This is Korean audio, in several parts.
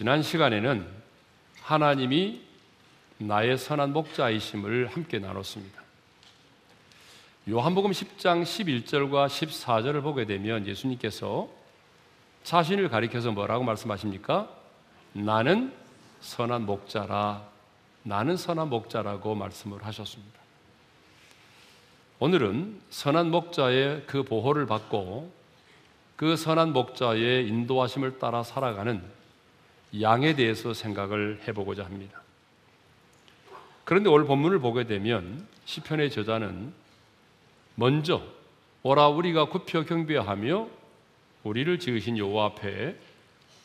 지난 시간에는 하나님이 나의 선한 목자이심을 함께 나눴습니다. 요한복음 10장 11절과 14절을 보게 되면 예수님께서 자신을 가리켜서 뭐라고 말씀하십니까? 나는 선한 목자라. 나는 선한 목자라고 말씀을 하셨습니다. 오늘은 선한 목자의 그 보호를 받고 그 선한 목자의 인도하심을 따라 살아가는 양에 대해서 생각을 해보고자 합니다. 그런데 오늘 본문을 보게 되면 시편의 저자는 먼저 오라 우리가 굽혀 경배하며 우리를 지으신 여호와 앞에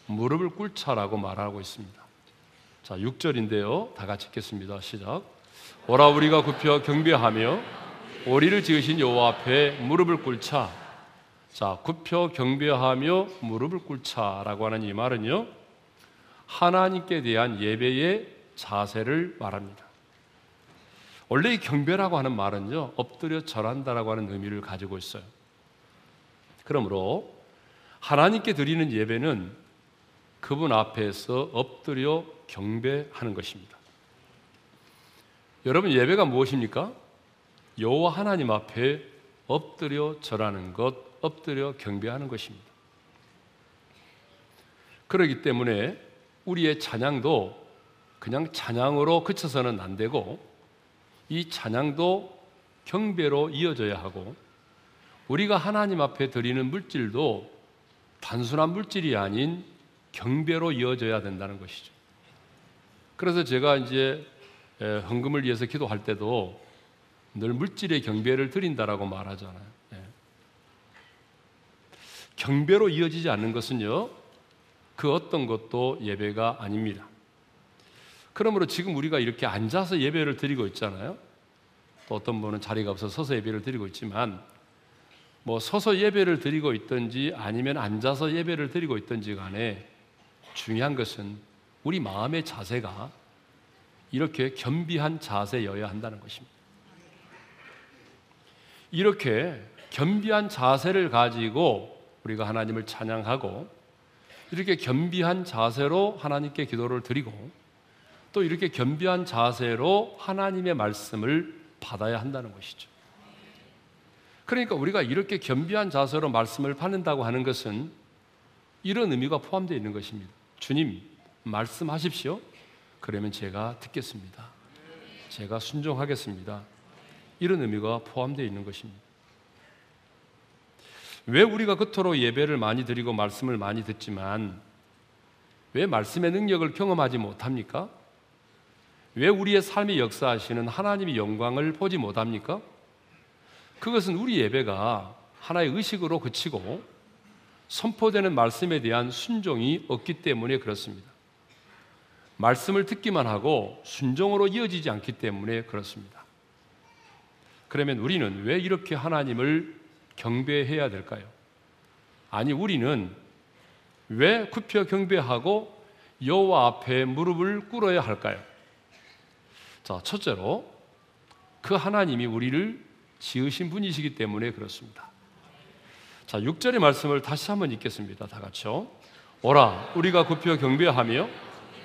무릎을 꿇자라고 말하고 있습니다. 자, 6절인데요. 다 같이 읽겠습니다. 시작. 오라 우리가 굽혀 경배하며 우리를 지으신 여호와 앞에 무릎을 꿇자. 자, 굽혀 경배하며 무릎을 꿇자라고 하는 이 말은요. 하나님께 대한 예배의 자세를 말합니다. 원래 이 경배라고 하는 말은요, 엎드려 절한다라고 하는 의미를 가지고 있어요. 그러므로 하나님께 드리는 예배는 그분 앞에서 엎드려 경배하는 것입니다. 여러분 예배가 무엇입니까? 여호와 하나님 앞에 엎드려 절하는 것, 엎드려 경배하는 것입니다. 그렇기 때문에 우리의 찬양도 그냥 찬양으로 그쳐서는 안 되고 이 찬양도 경배로 이어져야 하고 우리가 하나님 앞에 드리는 물질도 단순한 물질이 아닌 경배로 이어져야 된다는 것이죠. 그래서 제가 이제 헌금을 위해서 기도할 때도 늘 물질의 경배를 드린다라고 말하잖아요. 네. 경배로 이어지지 않는 것은요, 그 어떤 것도 예배가 아닙니다. 그러므로 지금 우리가 이렇게 앉아서 예배를 드리고 있잖아요. 또 어떤 분은 자리가 없어 서서 예배를 드리고 있지만 뭐 서서 예배를 드리고 있든지 아니면 앉아서 예배를 드리고 있든지 간에 중요한 것은 우리 마음의 자세가 이렇게 겸비한 자세여야 한다는 것입니다. 이렇게 겸비한 자세를 가지고 우리가 하나님을 찬양하고 이렇게 겸비한 자세로 하나님께 기도를 드리고 또 이렇게 겸비한 자세로 하나님의 말씀을 받아야 한다는 것이죠. 그러니까 우리가 이렇게 겸비한 자세로 말씀을 받는다고 하는 것은 이런 의미가 포함되어 있는 것입니다. 주님, 말씀하십시오. 그러면 제가 듣겠습니다. 제가 순종하겠습니다. 이런 의미가 포함되어 있는 것입니다. 왜 우리가 그토록 예배를 많이 드리고 말씀을 많이 듣지만 왜 말씀의 능력을 경험하지 못합니까? 왜 우리의 삶에 역사하시는 하나님의 영광을 보지 못합니까? 그것은 우리 예배가 하나의 의식으로 그치고 선포되는 말씀에 대한 순종이 없기 때문에 그렇습니다. 말씀을 듣기만 하고 순종으로 이어지지 않기 때문에 그렇습니다. 그러면 우리는 왜 이렇게 하나님을 경배해야 될까요? 아니 우리는 왜 굽혀 경배하고 여호와 앞에 무릎을 꿇어야 할까요? 자, 첫째로 그 하나님이 우리를 지으신 분이시기 때문에 그렇습니다. 자, 6절의 말씀을 다시 한번 읽겠습니다. 다 같이요. 오라, 우리가 굽혀 경배하며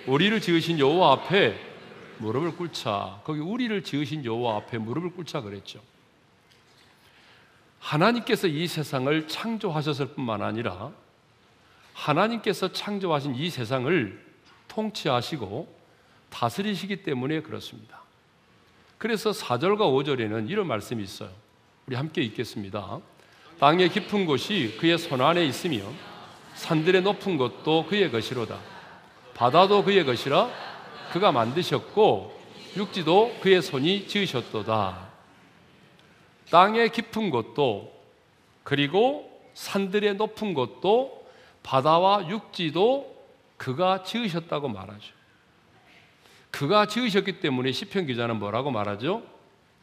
우리를 지으신 여호와 앞에 무릎을 꿇자. 거기 우리를 지으신 여호와 앞에 무릎을 꿇자 그랬죠. 하나님께서 이 세상을 창조하셨을 뿐만 아니라 하나님께서 창조하신 이 세상을 통치하시고 다스리시기 때문에 그렇습니다. 그래서 4절과 5절에는 이런 말씀이 있어요. 우리 함께 읽겠습니다. 땅의 깊은 곳이 그의 손 안에 있으며 산들의 높은 곳도 그의 것이로다. 바다도 그의 것이라 그가 만드셨고 육지도 그의 손이 지으셨도다. 땅의 깊은 곳도 그리고 산들의 높은 곳도 바다와 육지도 그가 지으셨다고 말하죠. 그가 지으셨기 때문에 시편 기자는 뭐라고 말하죠?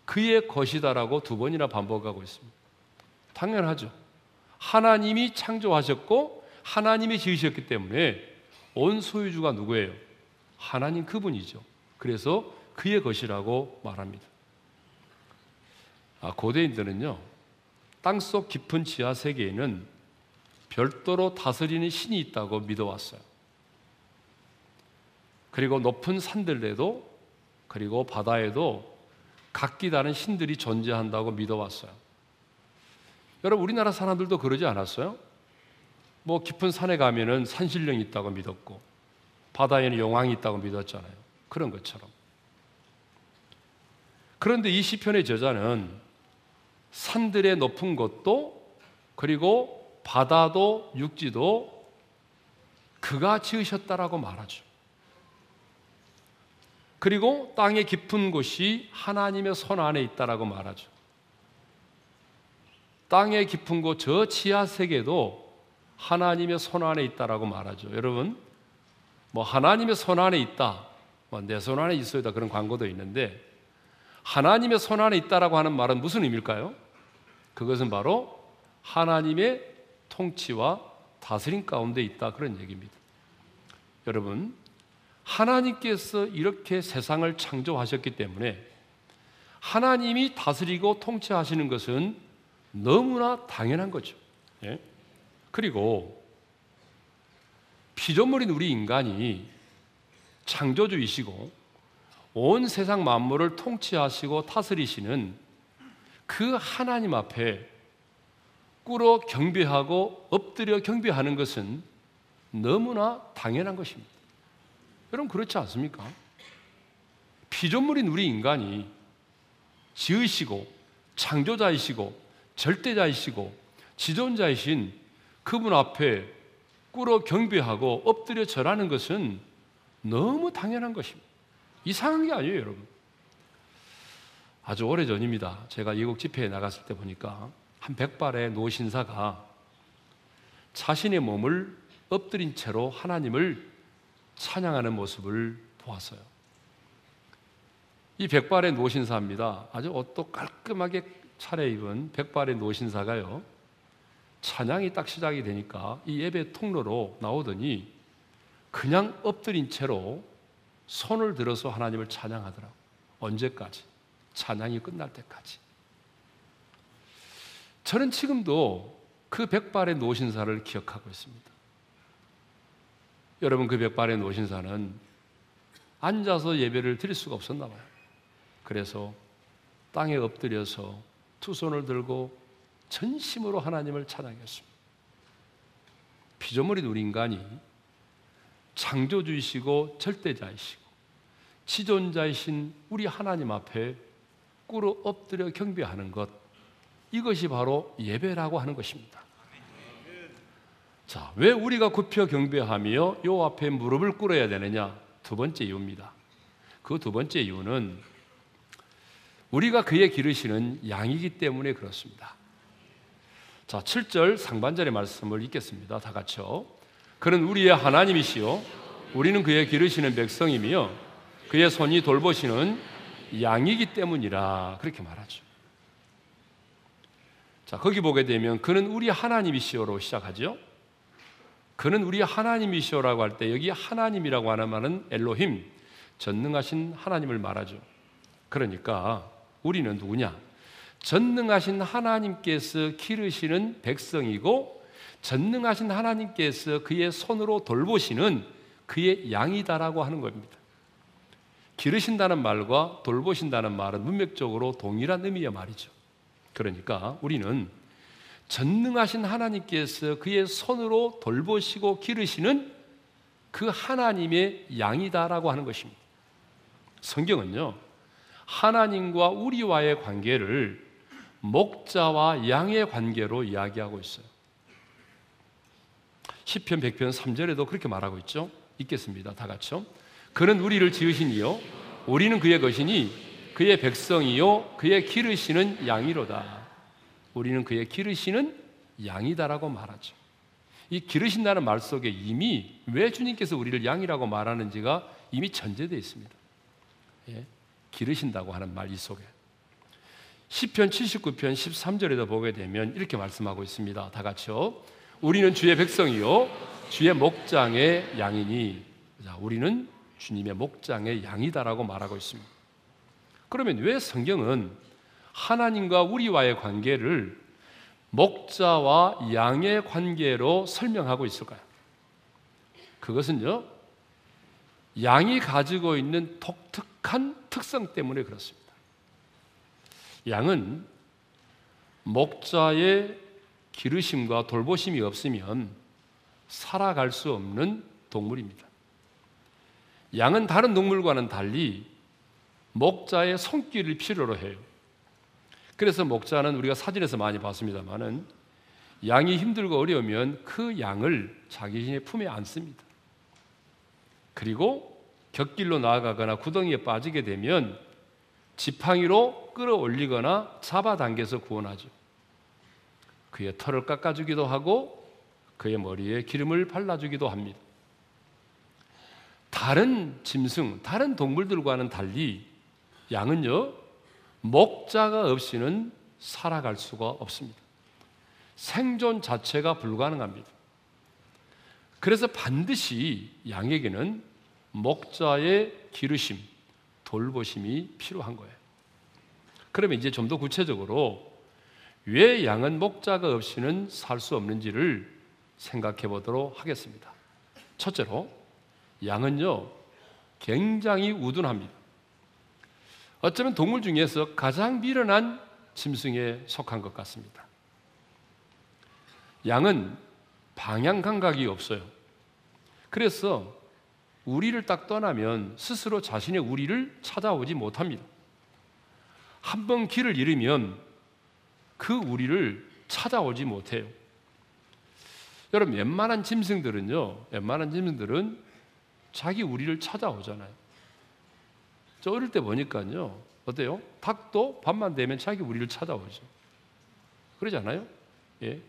그의 것이다라고 두 번이나 반복하고 있습니다. 당연하죠. 하나님이 창조하셨고 하나님이 지으셨기 때문에 온 소유주가 누구예요? 하나님 그분이죠. 그래서 그의 것이라고 말합니다. 아, 고대인들은요, 땅속 깊은 지하 세계에는 별도로 다스리는 신이 있다고 믿어왔어요. 그리고 높은 산들에도 그리고 바다에도 각기 다른 신들이 존재한다고 믿어왔어요. 여러분 우리나라 사람들도 그러지 않았어요? 뭐 깊은 산에 가면은 산신령이 있다고 믿었고 바다에는 용왕이 있다고 믿었잖아요. 그런 것처럼. 그런데 이 시편의 저자는 산들의 높은 곳도 그리고 바다도 육지도 그가 지으셨다라고 말하죠. 그리고 땅의 깊은 곳이 하나님의 손 안에 있다라고 말하죠. 땅의 깊은 곳 저 지하 세계도 하나님의 손 안에 있다라고 말하죠. 여러분, 뭐 하나님의 손 안에 있다, 뭐 내 손 안에 있어야 그런 광고도 있는데 하나님의 손 안에 있다라고 하는 말은 무슨 의미일까요? 그것은 바로 하나님의 통치와 다스림 가운데 있다 그런 얘기입니다. 여러분, 하나님께서 이렇게 세상을 창조하셨기 때문에 하나님이 다스리고 통치하시는 것은 너무나 당연한 거죠. 예? 그리고 피조물인 우리 인간이 창조주이시고 온 세상 만물을 통치하시고 다스리시는 그 하나님 앞에 꿇어 경배하고 엎드려 경배하는 것은 너무나 당연한 것입니다. 여러분 그렇지 않습니까? 피조물인 우리 인간이 지으시고 창조자이시고 절대자이시고 지존자이신 그분 앞에 꿇어 경배하고 엎드려 절하는 것은 너무 당연한 것입니다. 이상한 게 아니에요, 여러분. 아주 오래 전입니다. 제가 이국 집회에 나갔을 때 보니까 한 백발의 노신사가 자신의 몸을 엎드린 채로 하나님을 찬양하는 모습을 보았어요. 이 백발의 노신사입니다. 아주 옷도 깔끔하게 차려입은 백발의 노신사가요. 찬양이 딱 시작이 되니까 이 예배 통로로 나오더니 그냥 엎드린 채로 손을 들어서 하나님을 찬양하더라고. 언제까지? 찬양이 끝날 때까지. 저는 지금도 그 백발의 노신사를 기억하고 있습니다. 여러분 그 백발의 노신사는 앉아서 예배를 드릴 수가 없었나 봐요. 그래서 땅에 엎드려서 두 손을 들고 전심으로 하나님을 찬양했습니다. 피조물인 우리 인간이 창조주이시고 절대자이시고 지존자이신 우리 하나님 앞에 꿇어 엎드려 경배하는 것 이것이 바로 예배라고 하는 것입니다. 자, 왜 우리가 굽혀 경배하며 요 앞에 무릎을 꿇어야 되느냐? 두 번째 이유입니다. 그 두 번째 이유는 우리가 그의 기르시는 양이기 때문에 그렇습니다. 자, 7절 상반절의 말씀을 읽겠습니다. 다 같이요. 그는 우리의 하나님이시요 우리는 그의 기르시는 백성이며 그의 손이 돌보시는 양이기 때문이라 그렇게 말하죠. 자, 거기 보게 되면 그는 우리 하나님이시오로 시작하죠. 그는 우리 하나님이시오라고 할 때 여기 하나님이라고 하는 말은 엘로힘 전능하신 하나님을 말하죠. 그러니까 우리는 누구냐? 전능하신 하나님께서 기르시는 백성이고 전능하신 하나님께서 그의 손으로 돌보시는 그의 양이다라고 하는 겁니다. 기르신다는 말과 돌보신다는 말은 문맥적으로 동일한 의미의 말이죠. 그러니까 우리는 전능하신 하나님께서 그의 손으로 돌보시고 기르시는 그 하나님의 양이다라고 하는 것입니다. 성경은요, 하나님과 우리와의 관계를 목자와 양의 관계로 이야기하고 있어요. 10편 100편 3절에도 그렇게 말하고 있죠. 읽겠습니다. 다 같이요. 그는 우리를 지으시니요 우리는 그의 것이니 그의 백성이요 그의 기르시는 양이로다. 우리는 그의 기르시는 양이다라고 말하죠. 이 기르신다는 말 속에 이미 왜 주님께서 우리를 양이라고 말하는지가 이미 전제되어 있습니다. 예? 기르신다고 하는 말 이 속에. 10편 79편 13절에도 보게 되면 이렇게 말씀하고 있습니다. 다 같이요. 우리는 주의 백성이요 주의 목장의 양이니 자, 우리는 주님의 목장의 양이다라고 말하고 있습니다. 그러면 왜 성경은 하나님과 우리와의 관계를 목자와 양의 관계로 설명하고 있을까요? 그것은요, 양이 가지고 있는 독특한 특성 때문에 그렇습니다. 양은 목자의 기르심과 돌보심이 없으면 살아갈 수 없는 동물입니다. 양은 다른 동물과는 달리 목자의 손길을 필요로 해요. 그래서 목자는 우리가 사진에서 많이 봤습니다만은 양이 힘들고 어려우면 그 양을 자기 품에 안습니다. 그리고 곁길로 나아가거나 구덩이에 빠지게 되면 지팡이로 끌어올리거나 잡아당겨서 구원하죠. 그의 털을 깎아주기도 하고 그의 머리에 기름을 발라주기도 합니다. 다른 짐승, 다른 동물들과는 달리 양은요, 목자가 없이는 살아갈 수가 없습니다. 생존 자체가 불가능합니다. 그래서 반드시 양에게는 목자의 기르심, 돌보심이 필요한 거예요. 그러면 이제 좀 더 구체적으로 왜 양은 목자가 없이는 살 수 없는지를 생각해 보도록 하겠습니다. 첫째로, 양은요, 굉장히 우둔합니다. 어쩌면 동물 중에서 가장 미련한 짐승에 속한 것 같습니다. 양은 방향 감각이 없어요. 그래서 우리를 딱 떠나면 스스로 자신의 우리를 찾아오지 못합니다. 한 번 길을 잃으면 그 우리를 찾아오지 못해요. 여러분, 웬만한 짐승들은요, 웬만한 짐승들은 자기 우리를 찾아오잖아요. 저 어릴 때 보니까요, 어때요? 닭도 밤만 되면 자기 우리를 찾아오죠. 그러지 않아요? 예.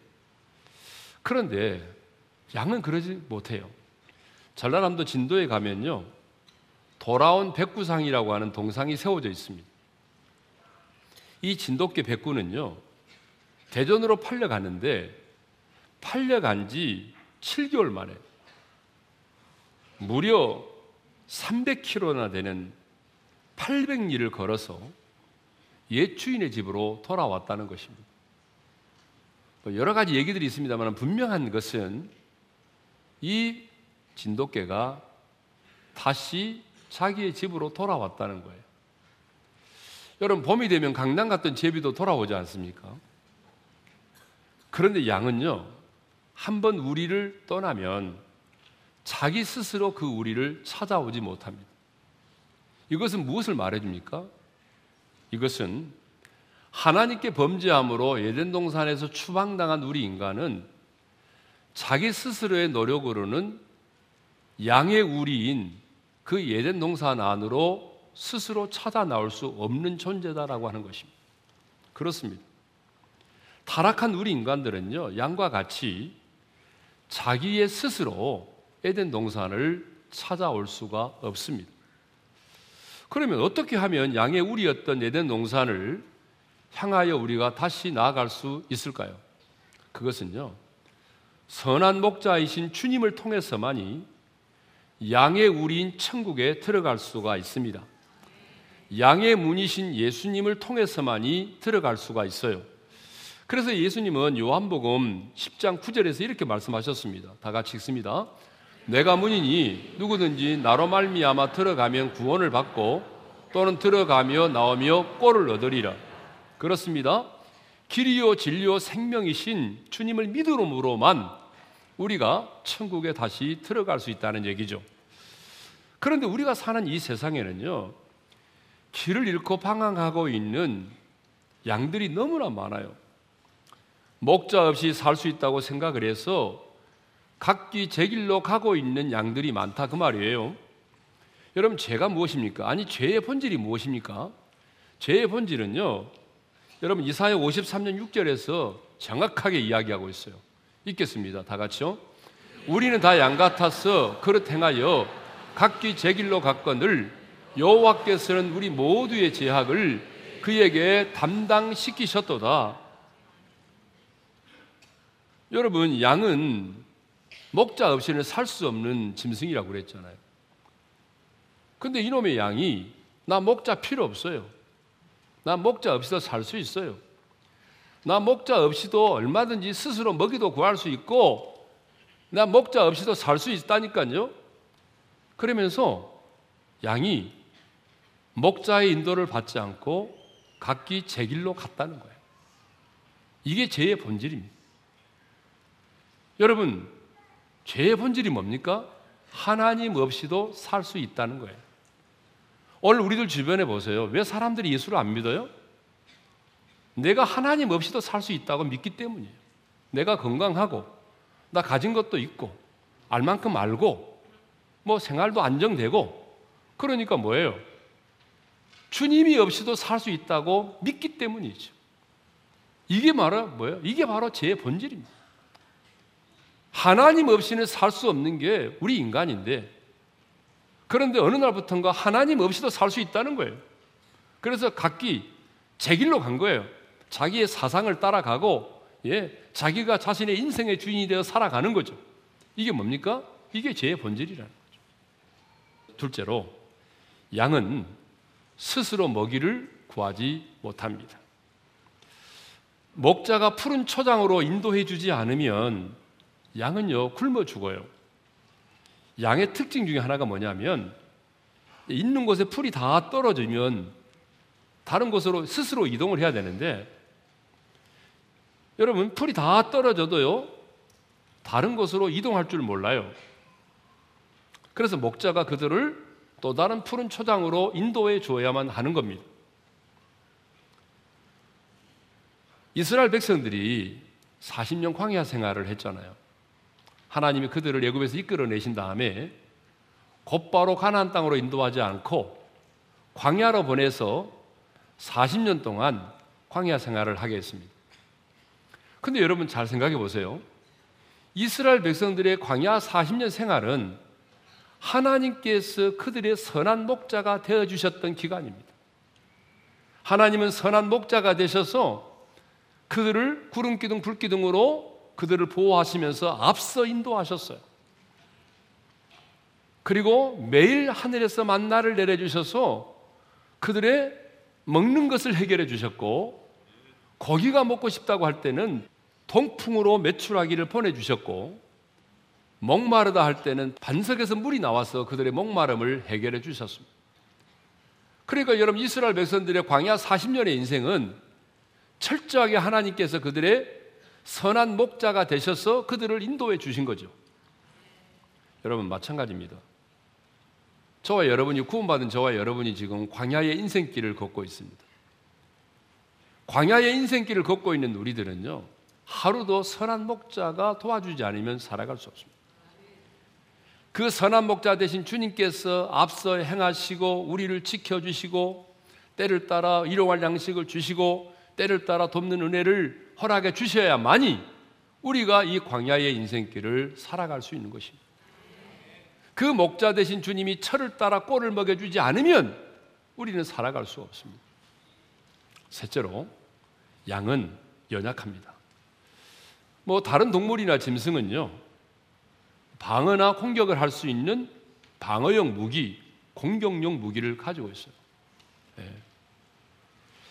그런데 양은 그러지 못해요. 전라남도 진도에 가면요. 돌아온 백구상이라고 하는 동상이 세워져 있습니다. 이 진돗개 백구는요. 대전으로 팔려갔는데 팔려간 지 7개월 만에 무려 300km나 되는 800리를 걸어서 옛 주인의 집으로 돌아왔다는 것입니다. 뭐 여러 가지 얘기들이 있습니다만 분명한 것은 이 진돗개가 다시 자기의 집으로 돌아왔다는 거예요. 여러분, 봄이 되면 강남 갔던 제비도 돌아오지 않습니까? 그런데 양은요, 한 번 우리를 떠나면 자기 스스로 그 우리를 찾아오지 못합니다. 이것은 무엇을 말해줍니까? 이것은 하나님께 범죄함으로 예덴 동산에서 추방당한 우리 인간은 자기 스스로의 노력으로는 양의 우리인 그 예덴 동산 안으로 스스로 찾아 나올 수 없는 존재다라고 하는 것입니다. 그렇습니다. 타락한 우리 인간들은요, 양과 같이 자기의 스스로 에덴 동산을 찾아올 수가 없습니다. 그러면 어떻게 하면 양의 우리였던 에덴 동산을 향하여 우리가 다시 나아갈 수 있을까요? 그것은요, 선한 목자이신 주님을 통해서만이 양의 우리인 천국에 들어갈 수가 있습니다. 양의 문이신 예수님을 통해서만이 들어갈 수가 있어요. 그래서 예수님은 요한복음 10장 9절에서 이렇게 말씀하셨습니다. 다 같이 읽습니다. 내가 문이니 누구든지 나로 말미암아 들어가면 구원을 받고 또는 들어가며 나오며 꼴을 얻으리라. 그렇습니다. 길이요 진리요 생명이신 주님을 믿음으로만 우리가 천국에 다시 들어갈 수 있다는 얘기죠. 그런데 우리가 사는 이 세상에는요, 길을 잃고 방황하고 있는 양들이 너무나 많아요. 목자 없이 살 수 있다고 생각을 해서 각기 제 길로 가고 있는 양들이 많다 그 말이에요. 여러분 죄가 무엇입니까? 아니 죄의 본질이 무엇입니까? 죄의 본질은요. 여러분 이사야 53년 6절에서 정확하게 이야기하고 있어요. 읽겠습니다. 다 같이요. 우리는 다 양 같아서 그릇 행하여 각기 제 길로 갔거늘 여호와께서는 우리 모두의 제약을 그에게 담당시키셨도다. 여러분 양은 목자 없이는 살 수 없는 짐승이라고 그랬잖아요. 근데 이놈의 양이 나 목자 필요 없어요. 나 목자 없이도 살 수 있어요. 나 목자 없이도 얼마든지 스스로 먹이도 구할 수 있고 나 목자 없이도 살 수 있다니까요. 그러면서 양이 목자의 인도를 받지 않고 각기 제 길로 갔다는 거예요. 이게 죄의 본질입니다. 여러분, 죄의 본질이 뭡니까? 하나님 없이도 살 수 있다는 거예요. 오늘 우리들 주변에 보세요. 왜 사람들이 예수를 안 믿어요? 내가 하나님 없이도 살 수 있다고 믿기 때문이에요. 내가 건강하고, 나 가진 것도 있고, 알 만큼 알고, 뭐 생활도 안정되고, 그러니까 뭐예요? 주님이 없이도 살 수 있다고 믿기 때문이죠. 이게 바로 뭐예요? 이게 바로 제 본질입니다. 하나님 없이는 살 수 없는 게 우리 인간인데, 그런데 어느 날부터인가 하나님 없이도 살 수 있다는 거예요. 그래서 각기 제 길로 간 거예요. 자기의 사상을 따라가고, 예, 자기가 자신의 인생의 주인이 되어 살아가는 거죠. 이게 뭡니까? 이게 죄의 본질이라는 거죠. 둘째로, 양은 스스로 먹이를 구하지 못합니다. 목자가 푸른 초장으로 인도해 주지 않으면 양은요, 굶어 죽어요. 양의 특징 중에 하나가 뭐냐면, 있는 곳에 풀이 다 떨어지면 다른 곳으로 스스로 이동을 해야 되는데, 여러분, 풀이 다 떨어져도요, 다른 곳으로 이동할 줄 몰라요. 그래서 목자가 그들을 또 다른 푸른 초장으로 인도해 주어야만 하는 겁니다. 이스라엘 백성들이 40년 광야 생활을 했잖아요. 하나님이 그들을 애굽에서 이끌어내신 다음에 곧바로 가나안 땅으로 인도하지 않고 광야로 보내서 40년 동안 광야 생활을 하게 했습니다. 근데 여러분 잘 생각해 보세요. 이스라엘 백성들의 광야 40년 생활은 하나님께서 그들의 선한 목자가 되어 주셨던 기간입니다. 하나님은 선한 목자가 되셔서 그들을 구름 기둥 불 기둥으로 그들을 보호하시면서 앞서 인도하셨어요. 그리고 매일 하늘에서 만나를 내려 주셔서 그들의 먹는 것을 해결해 주셨고 고기가 먹고 싶다고 할 때는 동풍으로 매출하기를 보내 주셨고 목마르다 할 때는 반석에서 물이 나와서 그들의 목마름을 해결해 주셨습니다. 그러니까 여러분 이스라엘 백성들의 광야 40년의 인생은 철저하게 하나님께서 그들의 선한 목자가 되셔서 그들을 인도해 주신 거죠. 여러분 마찬가지입니다. 저와 여러분이 구원받은 저와 여러분이 지금 광야의 인생길을 걷고 있습니다. 광야의 인생길을 걷고 있는 우리들은요, 하루도 선한 목자가 도와주지 않으면 살아갈 수 없습니다. 그 선한 목자 대신 주님께서 앞서 행하시고 우리를 지켜주시고 때를 따라 일용할 양식을 주시고 때를 따라 돕는 은혜를 허락해 주셔야만이 우리가 이 광야의 인생길을 살아갈 수 있는 것입니다. 그 목자 대신 주님이 철을 따라 꼴을 먹여주지 않으면 우리는 살아갈 수 없습니다. 셋째로, 양은 연약합니다. 뭐, 다른 동물이나 짐승은요, 방어나 공격을 할 수 있는 방어용 무기, 공격용 무기를 가지고 있어요. 네.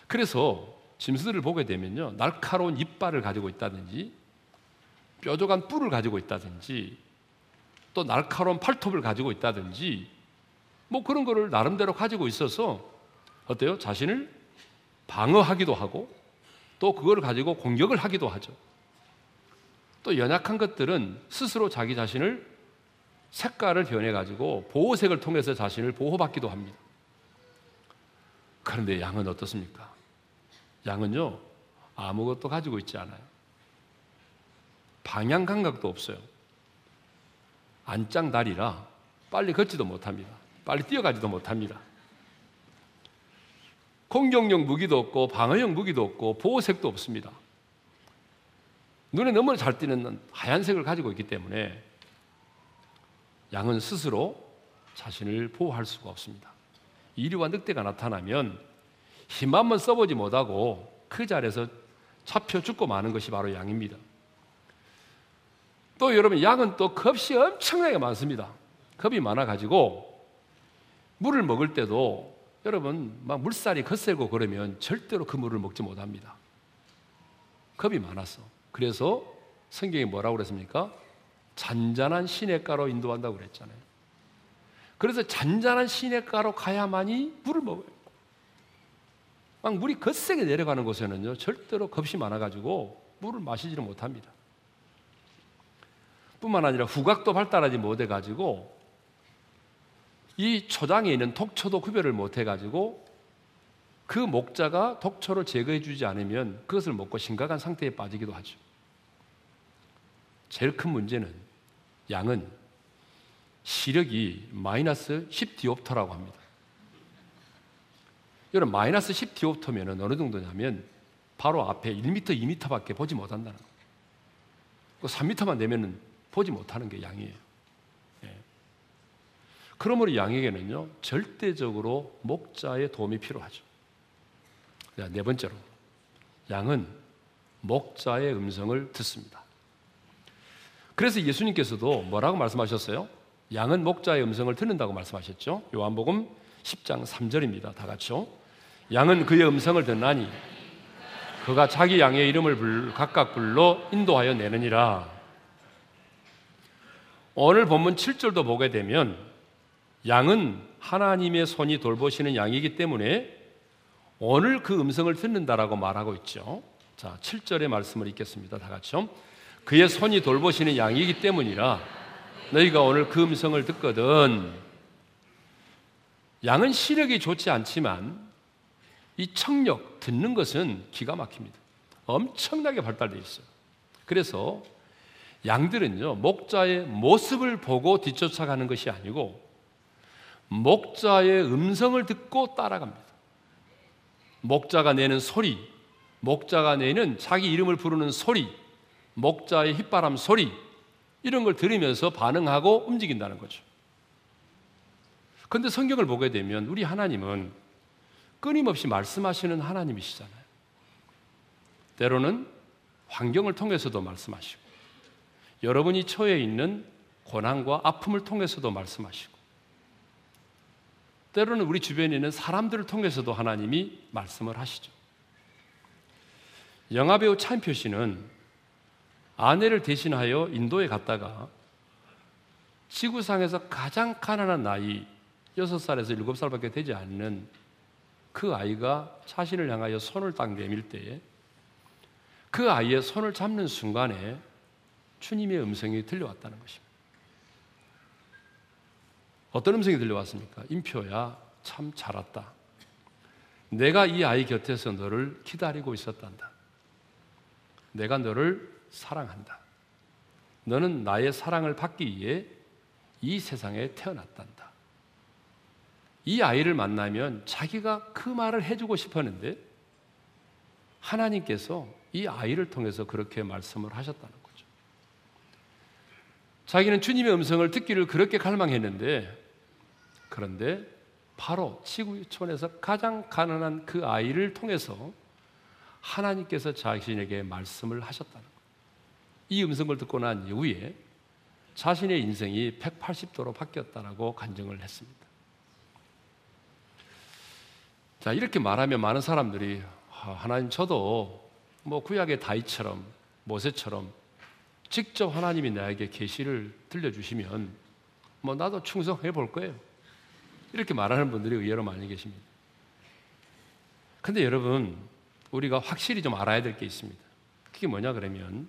그래서 짐승들을 보게 되면요, 날카로운 이빨을 가지고 있다든지, 뾰족한 뿔을 가지고 있다든지, 또 날카로운 팔톱을 가지고 있다든지, 뭐 그런 거를 나름대로 가지고 있어서 어때요? 자신을 방어하기도 하고, 또 그걸 가지고 공격을 하기도 하죠. 또 연약한 것들은 스스로 자기 자신을 색깔을 변해 가지고 보호색을 통해서 자신을 보호받기도 합니다. 그런데 양은 어떻습니까? 양은요, 아무것도 가지고 있지 않아요. 방향 감각도 없어요. 안짱 다리라 빨리 걷지도 못합니다. 빨리 뛰어가지도 못합니다. 공격용 무기도 없고 방어용 무기도 없고 보호색도 없습니다. 눈에 너무 잘 띄는 하얀색을 가지고 있기 때문에 양은 스스로 자신을 보호할 수가 없습니다. 이리와 늑대가 나타나면 힘 한번 써보지 못하고 그 자리에서 잡혀 죽고 마는 것이 바로 양입니다. 또 여러분 양은 또 겁이 엄청나게 많습니다. 겁이 많아가지고 물을 먹을 때도 여러분 막 물살이 거세고 그러면 절대로 그 물을 먹지 못합니다. 겁이 많아서. 그래서 성경이 뭐라고 그랬습니까? 잔잔한 시냇가로 인도한다고 그랬잖아요. 그래서 잔잔한 시냇가로 가야만이 물을 먹어요. 막 물이 거세게 내려가는 곳에는요, 절대로 겁이 많아가지고 물을 마시지를 못합니다. 뿐만 아니라 후각도 발달하지 못해가지고 이 초장에 있는 독초도 구별을 못해가지고 그 목자가 독초를 제거해주지 않으면 그것을 먹고 심각한 상태에 빠지기도 하죠. 제일 큰 문제는 양은 시력이 마이너스 10디옵터라고 합니다. 여러분 마이너스 10 디옵터면 어느 정도냐면 바로 앞에 1m, 2m밖에 보지 못한다는 거예요. 3m만 되면 보지 못하는 게 양이에요. 예. 그러므로 양에게는요 절대적으로 목자의 도움이 필요하죠. 네 번째로 양은 목자의 음성을 듣습니다. 그래서 예수님께서도 뭐라고 말씀하셨어요? 양은 목자의 음성을 듣는다고 말씀하셨죠. 요한복음 10장 3절입니다. 다 같이요. 양은 그의 음성을 듣나니 그가 자기 양의 이름을 각각 불러 인도하여 내느니라. 오늘 본문 7절도 보게 되면 양은 하나님의 손이 돌보시는 양이기 때문에 오늘 그 음성을 듣는다라고 말하고 있죠. 자, 7절의 말씀을 읽겠습니다. 다 같이요. 그의 손이 돌보시는 양이기 때문이라 너희가 오늘 그 음성을 듣거든 양은 시력이 좋지 않지만 이 청력 듣는 것은 기가 막힙니다. 엄청나게 발달되어 있어요. 그래서 양들은요 목자의 모습을 보고 뒤쫓아가는 것이 아니고 목자의 음성을 듣고 따라갑니다. 목자가 내는 소리, 목자가 내는 자기 이름을 부르는 소리, 목자의 휘바람 소리 이런 걸 들으면서 반응하고 움직인다는 거죠. 그런데 성경을 보게 되면 우리 하나님은 끊임없이 말씀하시는 하나님이시잖아요. 때로는 환경을 통해서도 말씀하시고 여러분이 처해 있는 고난과 아픔을 통해서도 말씀하시고 때로는 우리 주변에 있는 사람들을 통해서도 하나님이 말씀을 하시죠. 영화배우 차인표 씨는 아내를 대신하여 인도에 갔다가 지구상에서 가장 가난한 나이 6살에서 7살밖에 되지 않는 그 아이가 자신을 향하여 손을 딱 내밀 때에 그 아이의 손을 잡는 순간에 주님의 음성이 들려왔다는 것입니다. 어떤 음성이 들려왔습니까? 임표야, 참 잘 왔다. 내가 이 아이 곁에서 너를 기다리고 있었단다. 내가 너를 사랑한다. 너는 나의 사랑을 받기 위해 이 세상에 태어났단다. 이 아이를 만나면 자기가 그 말을 해주고 싶었는데 하나님께서 이 아이를 통해서 그렇게 말씀을 하셨다는 거죠. 자기는 주님의 음성을 듣기를 그렇게 갈망했는데 그런데 바로 지구촌에서 가장 가난한 그 아이를 통해서 하나님께서 자신에게 말씀을 하셨다는 거예요. 이 음성을 듣고 난 이후에 자신의 인생이 180도로 바뀌었다라고 간증을 했습니다. 자, 이렇게 말하면 많은 사람들이 아, 하나님 저도 뭐 구약의 다이처럼 모세처럼 직접 하나님이 나에게 계시를 들려주시면 뭐 나도 충성해 볼 거예요. 이렇게 말하는 분들이 의외로 많이 계십니다. 근데 여러분, 우리가 확실히 좀 알아야 될 게 있습니다. 그게 뭐냐 그러면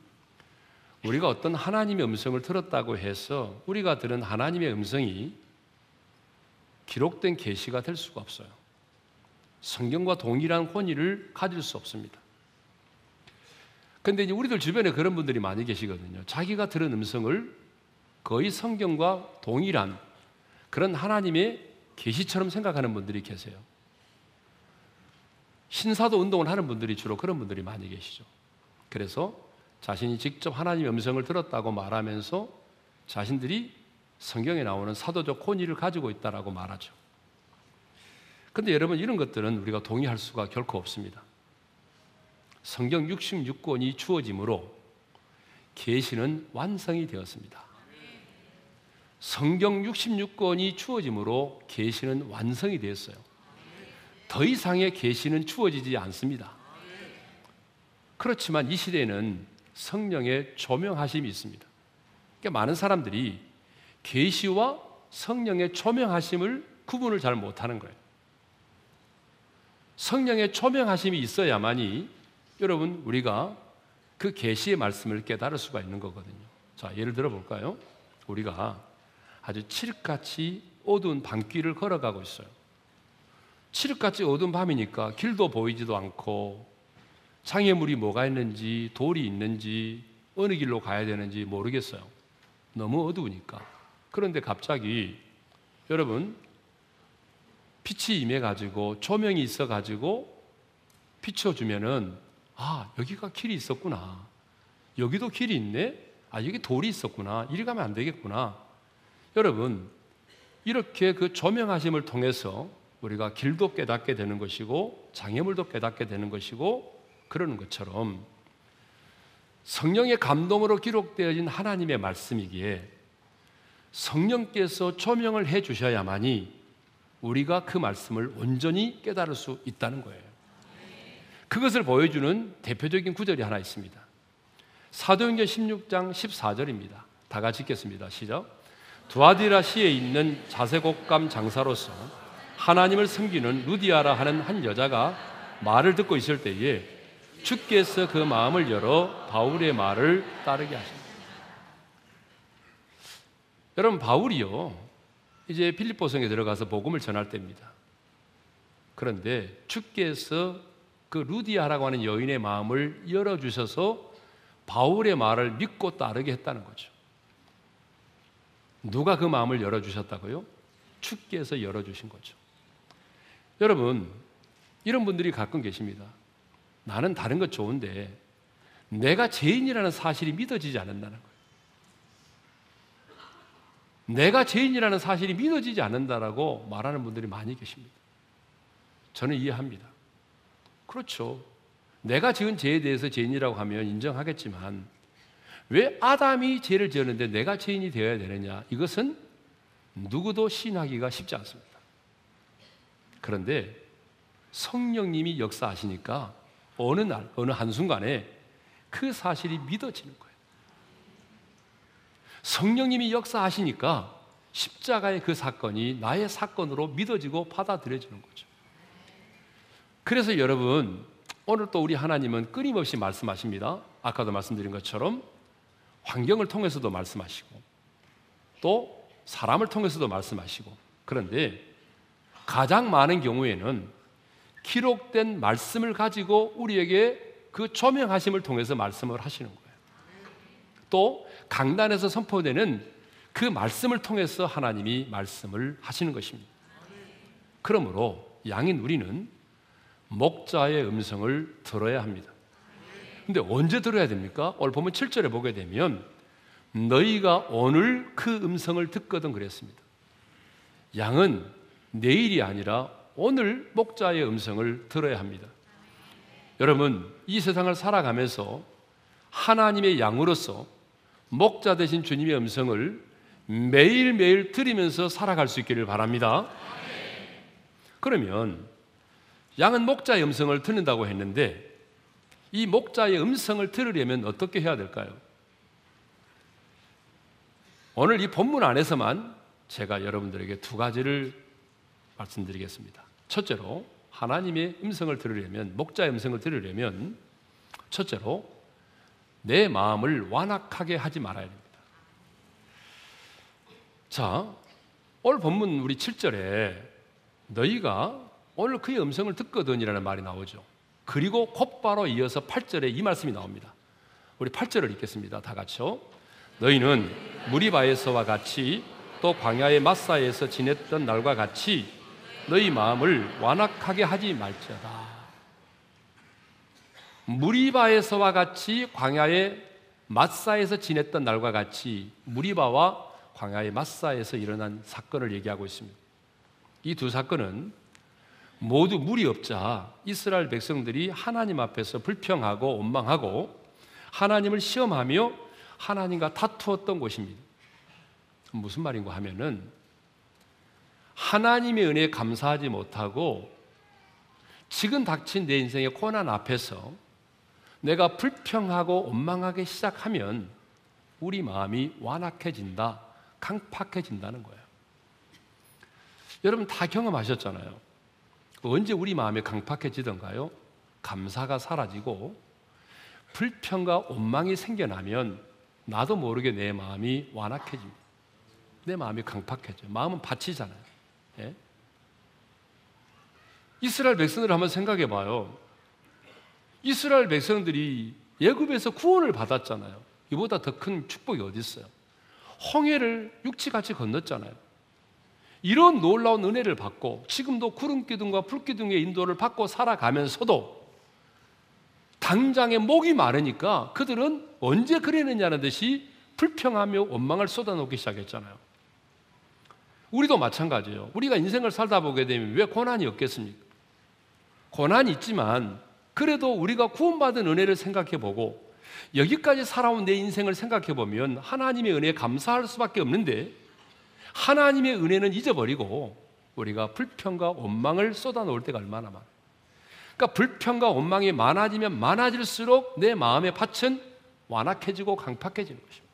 우리가 어떤 하나님의 음성을 들었다고 해서 우리가 들은 하나님의 음성이 기록된 계시가 될 수가 없어요. 성경과 동일한 권위를 가질 수 없습니다. 근데 이제 우리들 주변에 그런 분들이 많이 계시거든요. 자기가 들은 음성을 거의 성경과 동일한 그런 하나님의 계시처럼 생각하는 분들이 계세요. 신사도 운동을 하는 분들이 주로 그런 분들이 많이 계시죠. 그래서 자신이 직접 하나님의 음성을 들었다고 말하면서 자신들이 성경에 나오는 사도적 권위를 가지고 있다라고 말하죠. 근데 여러분 이런 것들은 우리가 동의할 수가 결코 없습니다. 성경 66권이 주어짐으로 계시는 완성이 되었습니다. 성경 66권이 주어짐으로 계시는 완성이 되었어요. 더 이상의 계시는 주어지지 않습니다. 그렇지만 이 시대에는 성령의 조명하심이 있습니다. 그러니까 많은 사람들이 계시와 성령의 초명하심을 구분을 잘 못하는 거예요. 성령의 초명하심이 있어야만이 여러분 우리가 그 계시의 말씀을 깨달을 수가 있는 거거든요. 자, 예를 들어 볼까요? 우리가 아주 칠흑같이 어두운 밤길을 걸어가고 있어요. 칠흑같이 어두운 밤이니까 길도 보이지도 않고 장애물이 뭐가 있는지 돌이 있는지 어느 길로 가야 되는지 모르겠어요. 너무 어두우니까. 그런데 갑자기 여러분 빛이 임해 가지고 조명이 있어 가지고 비춰 주면은 아, 여기가 길이 있었구나. 여기도 길이 있네. 아, 여기 돌이 있었구나. 이리 가면 안 되겠구나. 여러분, 이렇게 그 조명하심을 통해서 우리가 길도 깨닫게 되는 것이고 장애물도 깨닫게 되는 것이고 그러는 것처럼 성령의 감동으로 기록되어진 하나님의 말씀이기에 성령께서 조명을 해 주셔야만이 우리가 그 말씀을 온전히 깨달을 수 있다는 거예요. 그것을 보여주는 대표적인 구절이 하나 있습니다. 사도행전 16장 14절입니다. 다 같이 읽겠습니다. 시작. 두아디라시에 있는 자세곡감 장사로서 하나님을 섬기는 루디아라 하는 한 여자가 말을 듣고 있을 때에 주께서 그 마음을 열어 바울의 말을 따르게 하십니다. 여러분 바울이요 이제 필리포성에 들어가서 복음을 전할 때입니다. 그런데 주께서 그 루디아라고 하는 여인의 마음을 열어 주셔서 바울의 말을 믿고 따르게 했다는 거죠. 누가 그 마음을 열어주셨다고요? 주께서 열어주신 거죠. 여러분, 이런 분들이 가끔 계십니다. 나는 다른 것 좋은데 내가 죄인이라는 사실이 믿어지지 않는다는 거예요. 내가 죄인이라는 사실이 믿어지지 않는다라고 말하는 분들이 많이 계십니다. 저는 이해합니다. 그렇죠. 내가 지은 죄에 대해서 죄인이라고 하면 인정하겠지만 왜 아담이 죄를 지었는데 내가 죄인이 되어야 되느냐? 이것은 누구도 신하기가 쉽지 않습니다. 그런데 성령님이 역사하시니까 어느 날, 어느 한순간에 그 사실이 믿어지는 거예요. 성령님이 역사하시니까 십자가의 그 사건이 나의 사건으로 믿어지고 받아들여지는 거죠. 그래서 여러분, 오늘 또 우리 하나님은 끊임없이 말씀하십니다. 아까도 말씀드린 것처럼 환경을 통해서도 말씀하시고 또 사람을 통해서도 말씀하시고 그런데 가장 많은 경우에는 기록된 말씀을 가지고 우리에게 그 조명하심을 통해서 말씀을 하시는 거예요. 또 강단에서 선포되는 그 말씀을 통해서 하나님이 말씀을 하시는 것입니다. 그러므로 양인 우리는 목자의 음성을 들어야 합니다. 근데 언제 들어야 됩니까? 오늘 보면 7절에 보게 되면 너희가 오늘 그 음성을 듣거든 그랬습니다. 양은 내일이 아니라 오늘 목자의 음성을 들어야 합니다. 여러분, 이 세상을 살아가면서 하나님의 양으로서 목자 되신 주님의 음성을 매일매일 들으면서 살아갈 수 있기를 바랍니다. 그러면 양은 목자의 음성을 듣는다고 했는데 이 목자의 음성을 들으려면 어떻게 해야 될까요? 오늘 이 본문 안에서만 제가 여러분들에게 두 가지를 말씀드리겠습니다. 첫째로 하나님의 음성을 들으려면 목자의 음성을 들으려면 첫째로 내 마음을 완악하게 하지 말아야 됩니다. 자, 오늘 본문 우리 7절에 너희가 오늘 그의 음성을 듣거든이라는 말이 나오죠. 그리고 곧바로 이어서 8절에 이 말씀이 나옵니다. 우리 8절을 읽겠습니다. 다 같이요. 너희는 무리바에서와 같이 또 광야의 마사에서 지냈던 날과 같이 너희 마음을 완악하게 하지 말지어다. 무리바에서와 같이 광야의 마사에서 지냈던 날과 같이 무리바와 광야의 마사에서 일어난 사건을 얘기하고 있습니다. 이 두 사건은 모두 물이 없자 이스라엘 백성들이 하나님 앞에서 불평하고 원망하고 하나님을 시험하며 하나님과 다투었던 곳입니다. 무슨 말인가 하면은 하나님의 은혜에 감사하지 못하고 지금 닥친 내 인생의 고난 앞에서 내가 불평하고 원망하기 시작하면 우리 마음이 완악해진다, 강팍해진다는 거예요. 여러분 다 경험하셨잖아요. 언제 우리 마음이 강팍해지던가요? 감사가 사라지고 불평과 원망이 생겨나면 나도 모르게 내 마음이 완악해집니다. 내 마음이 강팍해져. 마음은 받치잖아요. 예? 이스라엘 백성들 한번 생각해 봐요. 이스라엘 백성들이 예굽에서 구원을 받았잖아요. 이보다 더 큰 축복이 어디 있어요? 홍해를 육지같이 건넜잖아요. 이런 놀라운 은혜를 받고 지금도 구름 기둥과 불 기둥의 인도를 받고 살아가면서도 당장에 목이 마르니까 그들은 언제 그랬느냐는 듯이 불평하며 원망을 쏟아놓기 시작했잖아요. 우리도 마찬가지예요. 우리가 인생을 살다 보게 되면 왜 고난이 없겠습니까? 고난이 있지만 그래도 우리가 구원받은 은혜를 생각해 보고 여기까지 살아온 내 인생을 생각해 보면 하나님의 은혜에 감사할 수밖에 없는데 하나님의 은혜는 잊어버리고 우리가 불평과 원망을 쏟아놓을 때가 얼마나 많아. 그러니까 불평과 원망이 많아지면 많아질수록 내 마음의 밭은 완악해지고 강팍해지는 것입니다.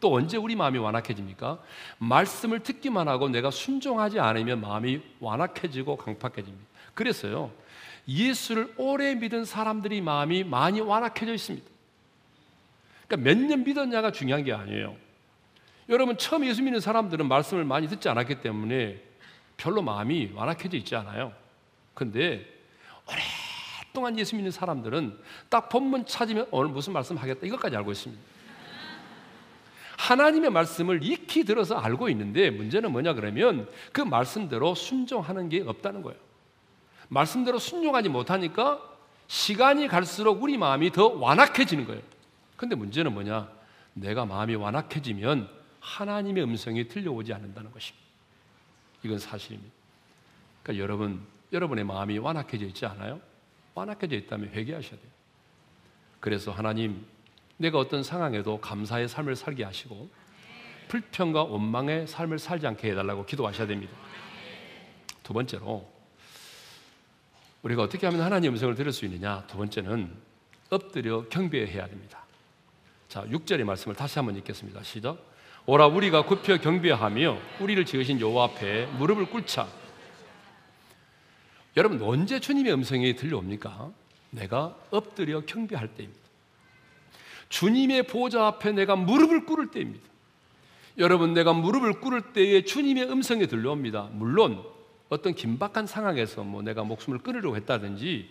또 언제 우리 마음이 완악해집니까? 말씀을 듣기만 하고 내가 순종하지 않으면 마음이 완악해지고 강팍해집니다. 그래서요, 예수를 오래 믿은 사람들이 마음이 많이 완악해져 있습니다. 그러니까 몇 년 믿었냐가 중요한 게 아니에요. 여러분, 처음 예수 믿는 사람들은 말씀을 많이 듣지 않았기 때문에 별로 마음이 완악해져 있지 않아요. 근데 오랫동안 예수 믿는 사람들은 딱 본문 찾으면 오늘 무슨 말씀 하겠다 이것까지 알고 있습니다. 하나님의 말씀을 익히 들어서 알고 있는데 문제는 뭐냐 그러면 그 말씀대로 순종하는 게 없다는 거예요. 말씀대로 순종하지 못하니까 시간이 갈수록 우리 마음이 더 완악해지는 거예요. 근데 문제는 뭐냐? 내가 마음이 완악해지면 하나님의 음성이 들려오지 않는다는 것입니다. 이건 사실입니다. 그러니까 여러분, 여러분의 마음이 완악해져 있지 않아요? 완악해져 있다면 회개하셔야 돼요. 그래서 하나님, 내가 어떤 상황에도 감사의 삶을 살게 하시고 불평과 원망의 삶을 살지 않게 해달라고 기도하셔야 됩니다. 두 번째로 우리가 어떻게 하면 하나님의 음성을 들을 수 있느냐? 두 번째는 엎드려 경배해야 됩니다. 자, 6절의 말씀을 다시 한번 읽겠습니다. 시작. 오라 우리가 굽혀 경배하며 우리를 지으신 여호와 앞에 무릎을 꿇자. 여러분 언제 주님의 음성이 들려옵니까? 내가 엎드려 경배할 때입니다. 주님의 보좌 앞에 내가 무릎을 꿇을 때입니다. 여러분, 내가 무릎을 꿇을 때에 주님의 음성이 들려옵니다. 물론 어떤 긴박한 상황에서 뭐 내가 목숨을 끊으려고 했다든지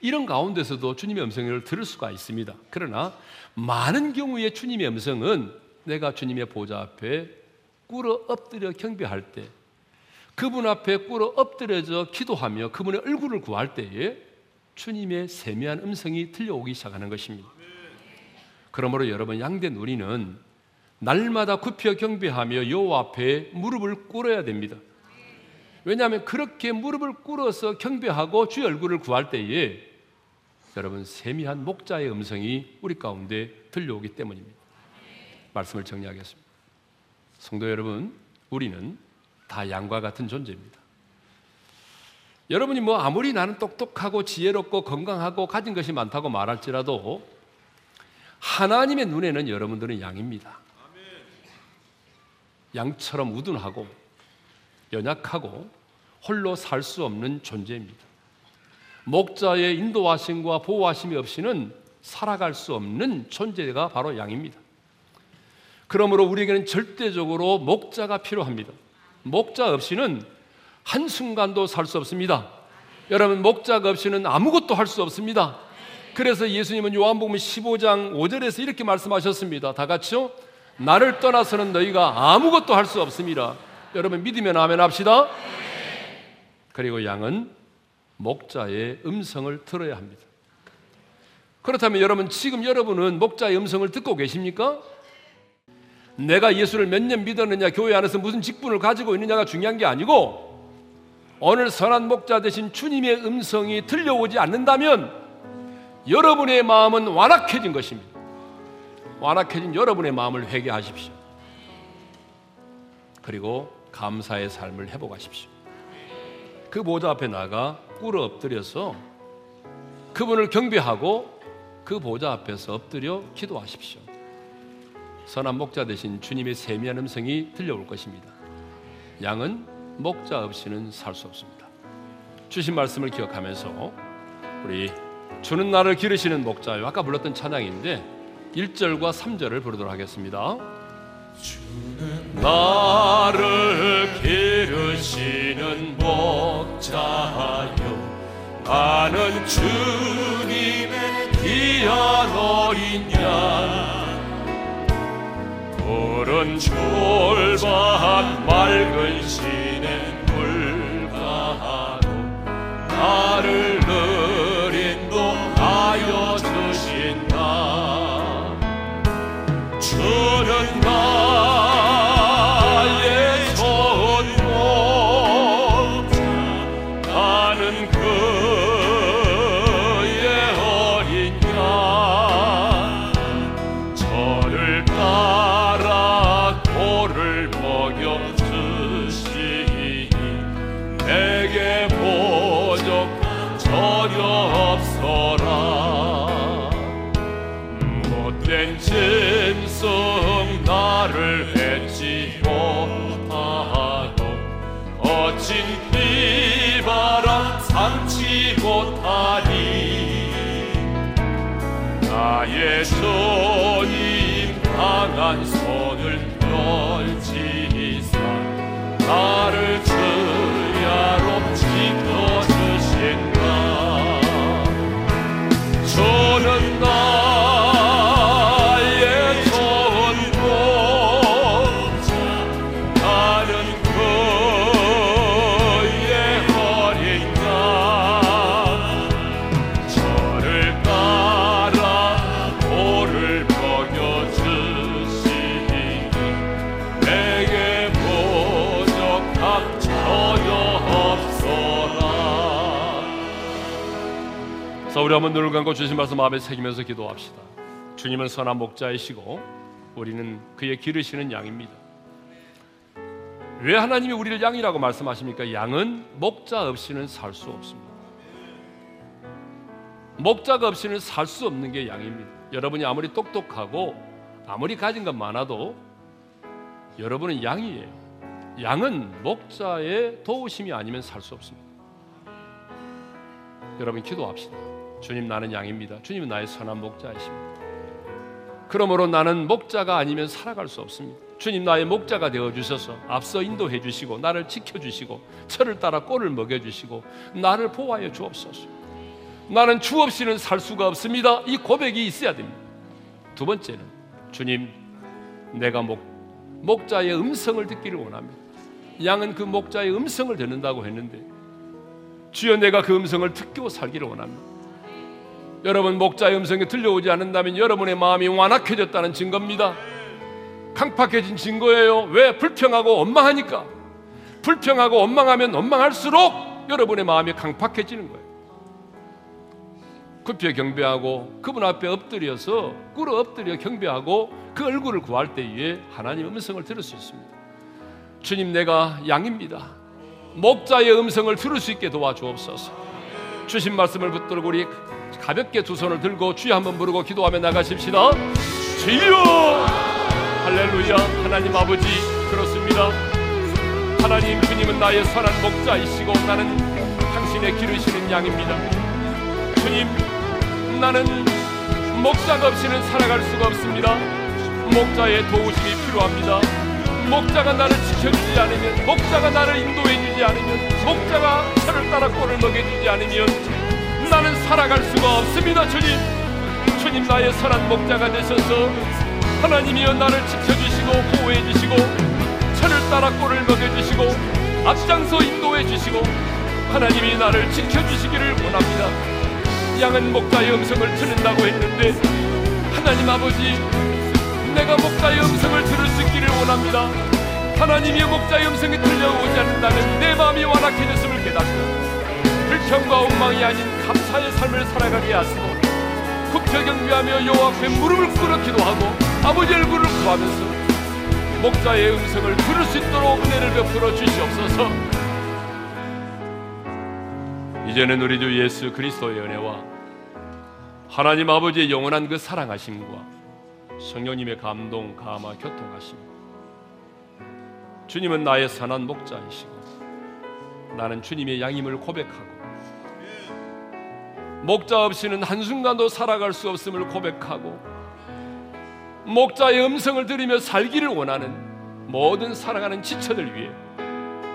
이런 가운데서도 주님의 음성을 들을 수가 있습니다. 그러나 많은 경우에 주님의 음성은 내가 주님의 보좌 앞에 꿇어 엎드려 경배할 때 그분 앞에 꿇어 엎드려져 기도하며 그분의 얼굴을 구할 때에 주님의 세미한 음성이 들려오기 시작하는 것입니다. 그러므로 여러분 양된 우리는 날마다 굽혀 경배하며 여호와 앞에 무릎을 꿇어야 됩니다. 왜냐하면 그렇게 무릎을 꿇어서 경배하고 주의 얼굴을 구할 때에 여러분 세미한 목자의 음성이 우리 가운데 들려오기 때문입니다. 말씀을 정리하겠습니다. 성도 여러분, 우리는 다 양과 같은 존재입니다. 여러분이 뭐 아무리 나는 똑똑하고 지혜롭고 건강하고 가진 것이 많다고 말할지라도 하나님의 눈에는 여러분들은 양입니다. 양처럼 우둔하고 연약하고 홀로 살 수 없는 존재입니다. 목자의 인도하심과 보호하심이 없이는 살아갈 수 없는 존재가 바로 양입니다. 그러므로 우리에게는 절대적으로 목자가 필요합니다. 목자 없이는 한순간도 살 수 없습니다. 여러분, 목자가 없이는 아무것도 할 수 없습니다. 그래서 예수님은 요한복음 15장 5절에서 이렇게 말씀하셨습니다. 다 같이요. 나를 떠나서는 너희가 아무것도 할 수 없습니다. 여러분 믿으면 아멘 합시다. 그리고 양은 목자의 음성을 들어야 합니다. 그렇다면 여러분 지금 여러분은 목자의 음성을 듣고 계십니까? 내가 예수를 몇 년 믿었느냐, 교회 안에서 무슨 직분을 가지고 있느냐가 중요한 게 아니고 오늘 선한 목자 대신 주님의 음성이 들려오지 않는다면 여러분의 마음은 완악해진 것입니다. 완악해진 여러분의 마음을 회개하십시오. 그리고 감사의 삶을 회복하십시오. 그 보좌 앞에 나가 꿇어 엎드려서 그분을 경배하고 그 보좌 앞에서 엎드려 기도하십시오. 선한 목자 대신 주님의 세미한 음성이 들려올 것입니다. 양은 목자 없이는 살 수 없습니다. 주신 말씀을 기억하면서 우리 주는 나를 기르시는 목자요 아까 불렀던 찬양인데 1절과 3절을 부르도록 하겠습니다. 나를 기르시는 목자요. 나는 주님의 귀한 어린 양. 푸른 졸반 맑은 시 우리 한번 눈을 감고 주신 말씀 마음에 새기면서 기도합시다. 주님은 선한 목자이시고 우리는 그의 기르시는 양입니다. 왜 하나님이 우리를 양이라고 말씀하십니까? 양은 목자 없이는 살 수 없습니다. 목자가 없이는 살 수 없는 게 양입니다. 여러분이 아무리 똑똑하고 아무리 가진 것 많아도 여러분은 양이에요. 양은 목자의 도우심이 아니면 살 수 없습니다. 여러분 기도합시다. 주님 나는 양입니다. 주님은 나의 선한 목자이십니다. 그러므로 나는 목자가 아니면 살아갈 수 없습니다. 주님 나의 목자가 되어 주셔서 앞서 인도해 주시고 나를 지켜 주시고 철을 따라 꼴을 먹여 주시고 나를 보호하여 주옵소서. 나는 주 없이는 살 수가 없습니다. 이 고백이 있어야 됩니다. 두 번째는 주님 내가 목 목자의 음성을 듣기를 원합니다. 양은 그 목자의 음성을 듣는다고 했는데 주여 내가 그 음성을 듣고 살기를 원합니다. 여러분 목자의 음성이 들려오지 않는다면 여러분의 마음이 완악해졌다는 증거입니다. 강팍해진 증거예요. 왜 불평하고 원망하니까 불평하고 원망하면 원망할수록 여러분의 마음이 강팍해지는 거예요. 굽혀 경배하고 그분 앞에 엎드려서 꿇어 엎드려 경배하고 그 얼굴을 구할 때에 하나님 음성을 들을 수 있습니다. 주님 내가 양입니다. 목자의 음성을 들을 수 있게 도와주옵소서. 주신 말씀을 붙들고 우리 가볍게 두 손을 들고 주여 한번 부르고 기도하며 나가십시다. 주여 할렐루야 하나님 아버지 그렇습니다. 하나님 주님은 나의 선한 목자이시고 나는 당신의 기르시는 양입니다. 주님 나는 목자가 없이는 살아갈 수가 없습니다. 목자의 도우심이 필요합니다. 목자가 나를 지켜주지 않으면 목자가 나를 인도해주지 않으면 목자가 저를 따라 꼴을 먹여주지 않으면 나는 살아갈 수가 없습니다 주님. 주님 나의 선한 목자가 되셔서. 하나님이여 나를 지켜주시고 보호해 주시고 저를 따라 꼴을 먹여주시고 앞장서 인도해 주시고 하나님이 나를 지켜주시기를 원합니다. 양은 목자의 음성을 듣는다고 했는데 하나님 아버지 내가 목자의 음성을 들을 수 있기를 원합니다. 하나님의 목자의 음성이 들려오지 않는다면 내 마음이 완악해졌음을 깨닫고 불평과 원망이 아닌 감사의 삶을 살아가게 하시고 굽혀 경배하며 여호와 앞에 무릎을 꿇어 기도하고 아버지 얼굴을 구하면서 목자의 음성을 들을 수 있도록 은혜를 베풀어 주시옵소서. 이제는 우리 주 예수 그리스도의 은혜와 하나님 아버지의 영원한 그 사랑하심과 성령님의 감동, 감화, 교통하심 주님은 나의 선한 목자이시고 나는 주님의 양임을 고백하고 목자 없이는 한순간도 살아갈 수 없음을 고백하고 목자의 음성을 들으며 살기를 원하는 모든 살아가는 지체들 위해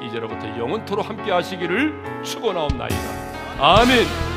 이제로부터 영원토로 함께 하시기를 축원하옵나이다. 아멘.